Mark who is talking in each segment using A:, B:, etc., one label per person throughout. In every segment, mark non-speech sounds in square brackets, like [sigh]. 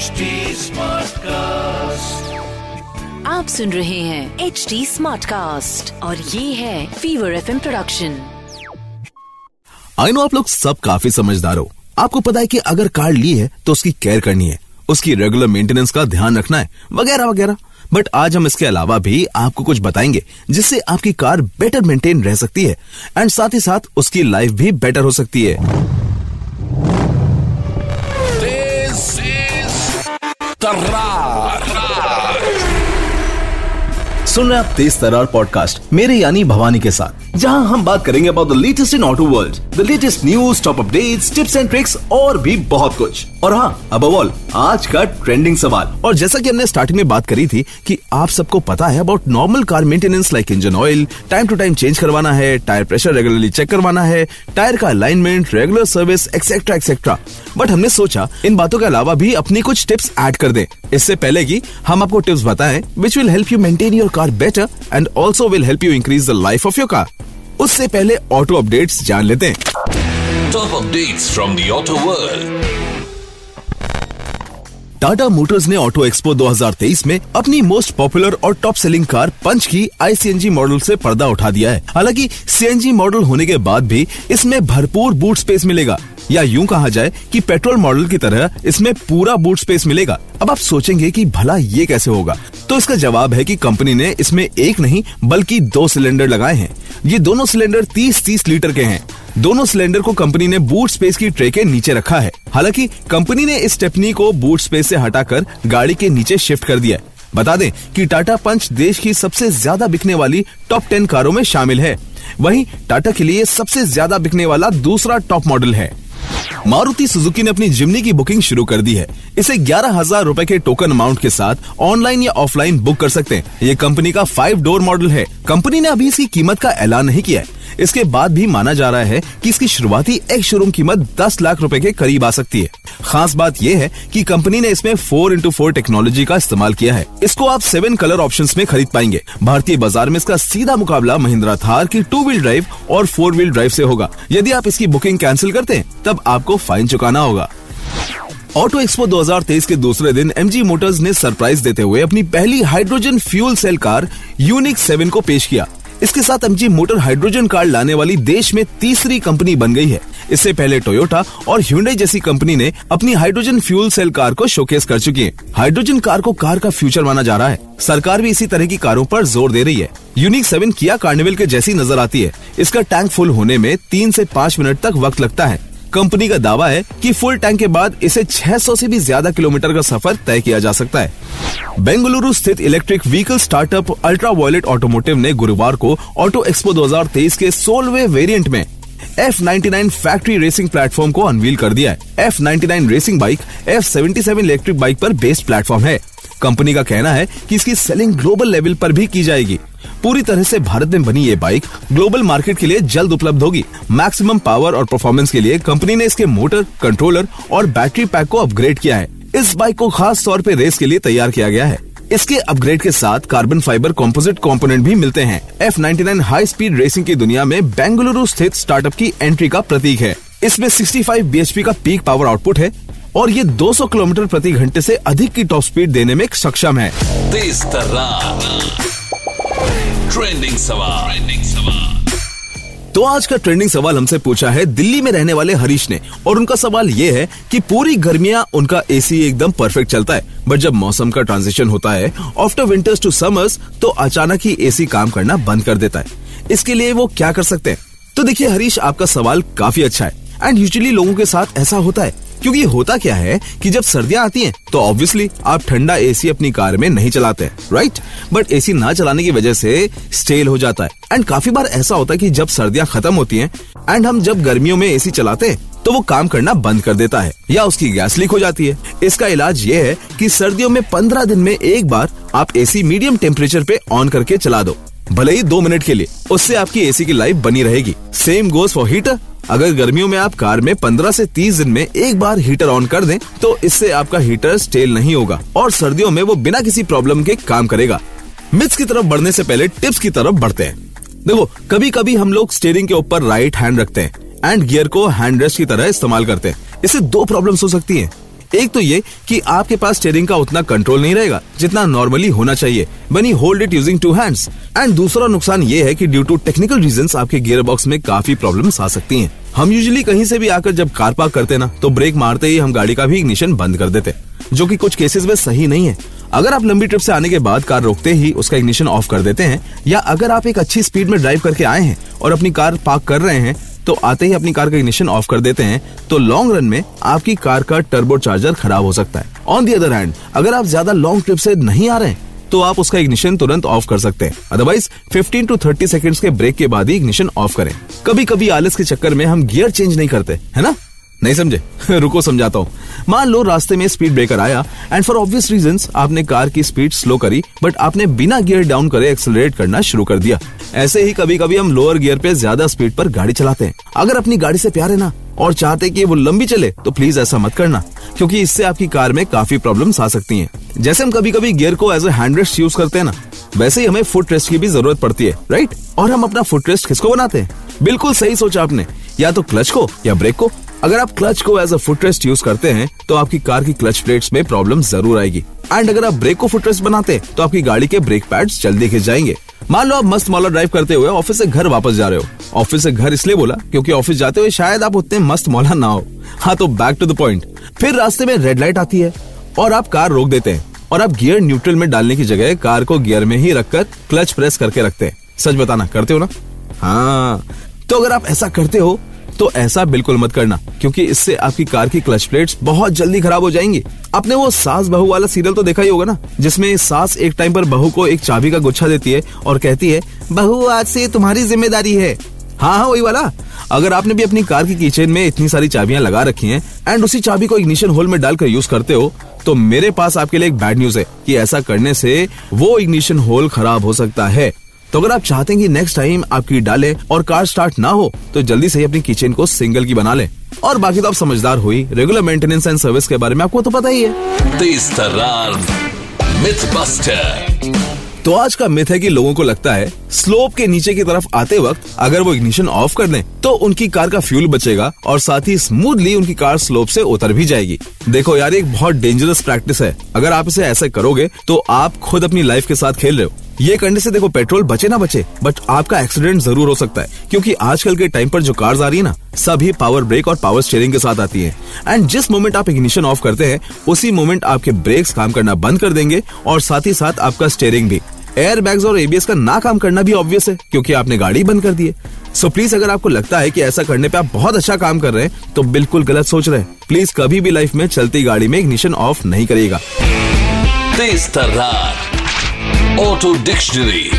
A: HD Smartcast.
B: आप सुन रहे हैं एच डी स्मार्ट कास्ट और ये है fever F production
C: I know आप लोग सब काफ़ी समझदार हो। आपको पता है कि अगर कार ली है तो उसकी केयर करनी है। उसकी रेगुलर मेंटेनेंस का ध्यान रखना है वगैरह वगैरह। बट आज हम इसके अलावा भी आपको कुछ बताएँगे जिससे आपकी कार बेटर मेंटेन रह सकती है। एंड साथ ही साथ उसकी लाइफ भी बेटर हो सकती है।
A: Tarrar.
C: सुन रहे आप तेज तरार पॉडकास्ट मेरे यानी भवानी के साथ जहाँ हम बात करेंगे about the latest in auto world the latest news top updates tips and tricks और भी बहुत कुछ। और हाँ अब ऑल आज का ट्रेंडिंग सवाल। और जैसा कि हमने स्टार्टिंग में बात करी थी कि आप सबको पता है about normal car maintenance like engine oil time to time change करवाना है टायर प्रेशर रेगुलरली चेक करवाना है टायर का alignment regular service etcetera etcetera but हमने सोचा, इन बातों के अलावा भी अपनी कुछ टिप्स एड कर दे। इससे पहले की हम आपको टिप्स बताएँ which will help you maintain your car better and also will help you increase the life of your car उससे पहले ऑटो अपडेट्स जान लेते हैं।
A: Top updates from the auto world
C: Tata Motors ने ऑटो एक्सपो 2023 में अपनी most popular और top selling car पंच की आई मॉडल से पर्दा उठा दिया है। हालाँकि सीएनजी मॉडल होने के बाद भी इसमें भरपूर बूट स्पेस मिलेगा। या यूँ कहा जाए कि पेट्रोल मॉडल की तरह इसमें पूरा बूट स्पेस मिलेगा। अब आप सोचेंगे कि भला ये कैसे होगा? तो इसका जवाब है कि कंपनी ने इसमें एक नहीं, बल्कि दो सिलेंडर लगाए हैं। ये दोनों सिलेंडर 30-30 लीटर के हैं। दोनों सिलेंडर को कंपनी ने बूट स्पेस की ट्रे के नीचे रखा है। हालाँकि कंपनी ने इस टेपनी को बूट स्पेस से हटाकर गाड़ी के नीचे शिफ्ट कर दिया बता दें कि टाटा पंच देश की सबसे ज़्यादा बिकने वाली टॉप टेन कारों में शामिल है। वहीं टाटा के लिए सबसे ज़्यादा बिकने वाला दूसरा टॉप मॉडल है। मारुति सुजुकी ने अपनी जिमनी की बुकिंग शुरू कर दी है। इसे ग्यारह हज़ार रूपए के टोकन अमाउंट के साथ ऑनलाइन या ऑफलाइन बुक कर सकते हैं। ये कंपनी का फाइव डोर मॉडल है। कंपनी ने अभी इसकी कीमत का ऐलान नहीं किया है। इसके बाद भी माना जा रहा है कि इसकी शुरुआती एक शोरूम कीमत 10 लाख रुपए के करीब आ सकती है। खास बात यह है कि कंपनी ने इसमें 4 इंटू फोर टेक्नोलॉजी का इस्तेमाल किया है। इसको आप सेवन कलर ऑप्शन में खरीद पाएँगे। भारतीय बाज़ार में इसका सीधा मुकाबला महिंद्रा थार की टू व्हील ड्राइव और फोर व्हील ड्राइव से होगा। यदि आप इसकी बुकिंग कैंसिल करते हैं, तब आपको फाइन चुकाना होगा। ऑटो एक्सपो 2023 के दूसरे दिन एमजी मोटर्स ने सरप्राइज़ देते हुए अपनी पहली hydrogen fuel cell car unique seven को पेश किया। इसके साथ एमजी मोटर हाइड्रोजन कार लाने वाली देश में तीसरी कंपनी बन गई है। इससे पहले टोयोटा और ह्यूंडई जैसी कंपनी ने अपनी हाइड्रोजन फ्यूल सेल कार को शोकेस कर चुकी है। हाइड्रोजन कार को कार का फ्यूचर माना जा रहा है। सरकार भी इसी तरह की कारों पर ज़ोर दे रही है। यूनिक सेवन किया कार्निवल के जैसी नज़र आती है। इसका टैंक फुल होने में तीन से पाँच मिनट तक वक्त लगता है। कंपनी का दावा है कि फुल टैंक के बाद इसे 600 से भी ज़्यादा किलोमीटर का सफ़र तय किया जा सकता है। बेंगलुरु स्थित electric vehicle startup Ultraviolette Automotive ने गुरुवार को ऑटो एक्सपो 2023 के सोलवे वेरिएंट में F99 फैक्ट्री रेसिंग प्लेटफॉर्म को अनवील कर दिया है। F99 racing bike F77 electric bike पर बेस्ड प्लेटफॉर्म है। कंपनी का कहना है कि इसकी सेलिंग ग्लोबल लेवल पर भी की जाएगी। पूरी तरह से भारत में बनी ये बाइक ग्लोबल मार्केट के लिए जल्द उपलब्ध होगी। मैक्सिमम पावर और परफॉर्मेंस के लिए कंपनी ने इसके मोटर कंट्रोलर और बैटरी पैक को अपग्रेड किया है। इस बाइक को खास तौर पर रेस के लिए तैयार किया गया है। इसके अपग्रेड के साथ कार्बन फाइबर कंपोजिट कंपोनेंट भी मिलते हैं। F99 हाई स्पीड रेसिंग की दुनिया में बेंगलुरु स्थित स्टार्टअप की एंट्री का प्रतीक है। इसमें 65 bhp का पीक पावर आउटपुट है। और ये 200 किलोमीटर प्रति घंटे से अधिक की टॉप स्पीड देने में सक्षम है।
A: This Trending सवाल। Trending सवाल।
C: तो आज का ट्रेंडिंग सवाल हमसे पूछा है दिल्ली में रहने वाले हरीश ने। और उनका सवाल ये है कि पूरी गर्मियाँ उनका एसी एकदम परफेक्ट चलता है। बट जब मौसम का ट्रांजिशन होता है आफ्टर विंटर्स टू समर्स तो अचानक ही एसी काम करना बंद कर देता है। इसके लिए वो क्या कर सकते हैं? तो देखिए हरीश आपका सवाल काफ़ी अच्छा है। एंड यूजली लोगों के साथ ऐसा होता है क्योंकि होता क्या है कि जब सर्दियाँ आती हैं तो ऑब्वियसली आप ठंडा एसी अपनी कार में नहीं चलाते हैं राइट बट एसी ना चलाने की वजह से स्टेल हो जाता है। एंड काफ़ी बार ऐसा होता है कि जब सर्दियाँ खत्म होती हैं एंड हम जब गर्मियों में एसी चलाते हैं तो वो काम करना बंद कर देता है, या उसकी गैस लीक हो जाती है। इसका इलाज ये है कि सर्दियों में पंद्रह दिन में एक बार आप एसी मीडियम टेम्परेचर पे ऑन करके चला दो, भले ही दो मिनट के लिए। उससे आपकी एसी की लाइफ बनी रहेगी। सेम गोज फॉर हीटर अगर गर्मियों में आप कार में 15 से 30 दिन में एक बार हीटर ऑन कर दें तो इससे आपका हीटर स्टेल नहीं होगा और सर्दियों में वो बिना किसी प्रॉब्लम के काम करेगा। मिथ्स की तरफ़ बढ़ने से पहले टिप्स की तरफ़ बढ़ते हैं। देखो कभी कभी हम लोग स्टेयरिंग के ऊपर राइट हैंड रखते हैं एंड गियर को हैंड रेस्ट की तरह इस्तेमाल करते हैं। इससे दो प्रॉब्लम हो सकती हैं। एक तो ये कि आपके पास स्टेयरिंग का उतना कंट्रोल नहीं रहेगा, जितना नॉर्मली होना चाहिए। बनी hold it using two hands and दूसरा नुकसान ये है कि ड्यू टू टेक्निकल रीजन आपके गियर बॉक्स में काफ़ी प्रॉब्लम आ सकती हैं। हम यूजुअली कहीं से भी आकर जब कार पार्क करते ना तो ब्रेक मारते ही हम गाड़ी का भी इग्निशन बंद कर देते जो कि कुछ केसेस में सही नहीं है। अगर आप लंबी ट्रिप से आने के बाद कार रोकते ही उसका इग्निशन ऑफ़ कर देते हैं, या अगर आप एक अच्छी स्पीड में ड्राइव करके आए हैं और अपनी कार पार्क कर रहे हैं तो आते ही अपनी कार का इग्निशन ऑफ़ कर देते हैं तो लॉन्ग रन में आपकी कार का टर्बो चार्जर खराब हो सकता है। ऑन दी अदर हैंड अगर आप ज़्यादा लॉन्ग ट्रिप से नहीं आ रहे तो आप उसका इग्निशन तुरंत ऑफ़ कर सकते हैं। अदरवाइज़ 15 टू 30 सेकंड्स के ब्रेक के बाद ही इग्निशन ऑफ़ करें। कभी कभी आलस के चक्कर में हम गियर चेंज नहीं करते, है ना? नहीं समझे? [laughs] रुको, समझाता हूँ। मान लो रास्ते में स्पीड ब्रेकर आया एंड फॉर ऑब्वियस रीजन आपने कार की स्पीड स्लो करी बट आपने बिना गियर डाउन करे एक्सेलरेट करना शुरू कर दिया। ऐसे ही कभी कभी हम लोअर गियर पे ज़्यादा स्पीड पर गाड़ी चलाते हैं। अगर अपनी गाड़ी से प्यार है ना, और चाहते कि वो लंबी चले तो प्लीज़ ऐसा मत करना, क्योंकि इससे आपकी कार में काफ़ी प्रॉब्लम्स आ सकती हैं। जैसे हम कभी कभी गियर को as a hand rest use करते हैं ना, वैसे ही हमें फुट रेस्ट की भी ज़रूरत पड़ती है राइट और हम अपना फुट रेस्ट किसको बनाते हैं? बिल्कुल सही सोचा आपने। या तो क्लच को, या ब्रेक को अगर आप क्लच को एज अ फुटरेस्ट यूज़ करते हैं तो आपकी कार की क्लच प्लेट्स में प्रॉब्लम ज़रूर आएगी। एंड अगर आप ब्रेक को फुटरेस्ट बनाते हैं तो आपकी गाड़ी के ब्रेक पैड्स जल्दी खिंच जाएँगे। मान लो आप मस्त मौला ड्राइव करते हुए ऑफ़िस से घर वापस जा रहे हो। ऑफ़िस से घर इसलिए बोला, क्योंकि ऑफ़िस जाते हुए शायद आप उतने मस्त मौला ना हो। हाँ तो बैक टू द पॉइंट फिर रास्ते में रेड लाइट आती है, और आप कार रोक देते हैं, और आप गियर न्यूट्रल में डालने की जगह कार को गियर में ही रखकर क्लच प्रेस करके रखते हैं। सच बताना, करते हो ना? हाँ। तो अगर आप ऐसा करते हो तो ऐसा बिल्कुल मत करना, क्योंकि इससे आपकी कार की क्लच प्लेट्स बहुत जल्दी खराब हो जाएँगी। आपने वो सास बहू वाला सीरियल तो देखा ही होगा ना, जिसमें सास एक टाइम पर बहू को एक चाबी का गुच्छा देती है और कहती है, बहू, आज से तुम्हारी ज़िम्मेदारी है। हाँ हाँ वही वाला। अगर आपने भी अपनी कार की किचन में इतनी सारी चाबियाँ लगा रखी हैं एंड उसी चाबी को इग्निशन होल में डालकर यूज़ करते हो तो मेरे पास आपके लिए एक बैड न्यूज़ है कि ऐसा करने से वो इग्निशन होल खराब हो सकता है। तो अगर आप चाहते हैं कि नेक्स्ट टाइम आपकी डाले और कार स्टार्ट ना हो तो जल्दी से ही अपनी किचन को सिंगल की बना ले। और बाकी तो आप समझदार हुई रेगुलर मेंटेनेंस एंड सर्विस के बारे में आपको तो पता ही है।
A: तेज मिथ बस्टर
C: तो आज का मिथ है कि लोगों को लगता है स्लोप के नीचे की तरफ़ आते वक्त अगर वो इग्निशन ऑफ़ कर दें तो उनकी कार का फ्यूल बचेगा और साथ ही स्मूथली उनकी कार स्लोप से उतर भी जाएगी। देखो यार एक बहुत डेंजरस प्रैक्टिस है। अगर आप इसे ऐसे करोगे तो आप खुद अपनी लाइफ के साथ खेल रहे हो। ये करने से देखो, पेट्रोल बचे ना बचे बट आपका एक्सीडेंट ज़रूर हो सकता है, क्योंकि आजकल के टाइम पर जो कार्स आ रही है ना, सभी पावर ब्रेक और पावर स्टेयरिंग के साथ आती है। एंड जिस मोमेंट आप इग्निशन ऑफ़ करते हैं, उसी मोमेंट आपके ब्रेक्स काम करना बंद कर देंगे, और साथ ही साथ आपका स्टेयरिंग भी। एयर बैग्स और एबीएस का ना काम करना भी ऑब्वियस है, क्योंकि आपने गाड़ी बंद कर दी है। सो so प्लीज़ अगर आपको लगता है कि ऐसा करने पे आप बहुत अच्छा काम कर रहे हैं तो बिल्कुल गलत सोच रहे हैं। प्लीज़ कभी भी लाइफ में चलती गाड़ी में इग्निशन ऑफ़ नहीं
A: तर्रार। Auto dictionary.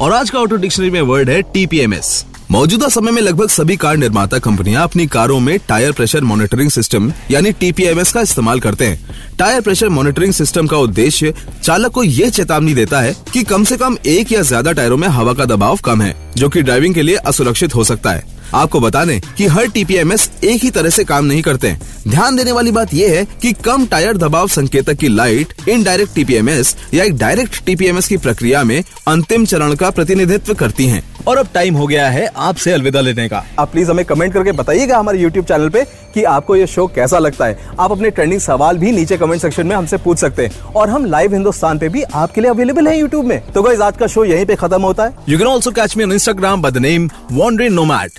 C: और आज का ऑटो डिक्शनरी में वर्ड है टीपीएमएस। मौजूदा समय में लगभग सभी कार निर्माता कंपनियाँ अपनी कारों में टायर प्रेशर मॉनिटरिंग सिस्टम, यानी टीपीएमएस का इस्तेमाल करते हैं। टायर प्रेशर मॉनिटरिंग सिस्टम का उद्देश्य चालक को यह चेतावनी देता है कि कम से कम एक या ज़्यादा टायरों में हवा का दबाव कम है, जो कि ड्राइविंग के लिए असुरक्षित हो सकता है। आपको बता दें कि हर टीपीएमएस एक ही तरह से काम नहीं करते ध्यान देने वाली बात यह है कि कम टायर दबाव संकेतक की लाइट इनडायरेक्ट टीपीएमएस या एक डायरेक्ट टीपीएमएस की प्रक्रिया में अंतिम चरण का प्रतिनिधित्व करती हैं।
D: और अब टाइम हो गया है आपसे अलविदा लेने का। आप प्लीज़ हमें कमेंट करके बताइएगा हमारे यूट्यूब चैनल पे कि आपको ये शो कैसा लगता है। आप अपने ट्रेंडिंग सवाल भी नीचे कमेंट सेक्शन में हमसे पूछ सकते हैं। और हम लाइव हिंदुस्तान पे भी आपके लिए अवेलेबल है यूट्यूब में। तो गाइस आज का शो यहीं पे खत्म होता है।
C: You can also catch me on Instagram by the name wanderin nomad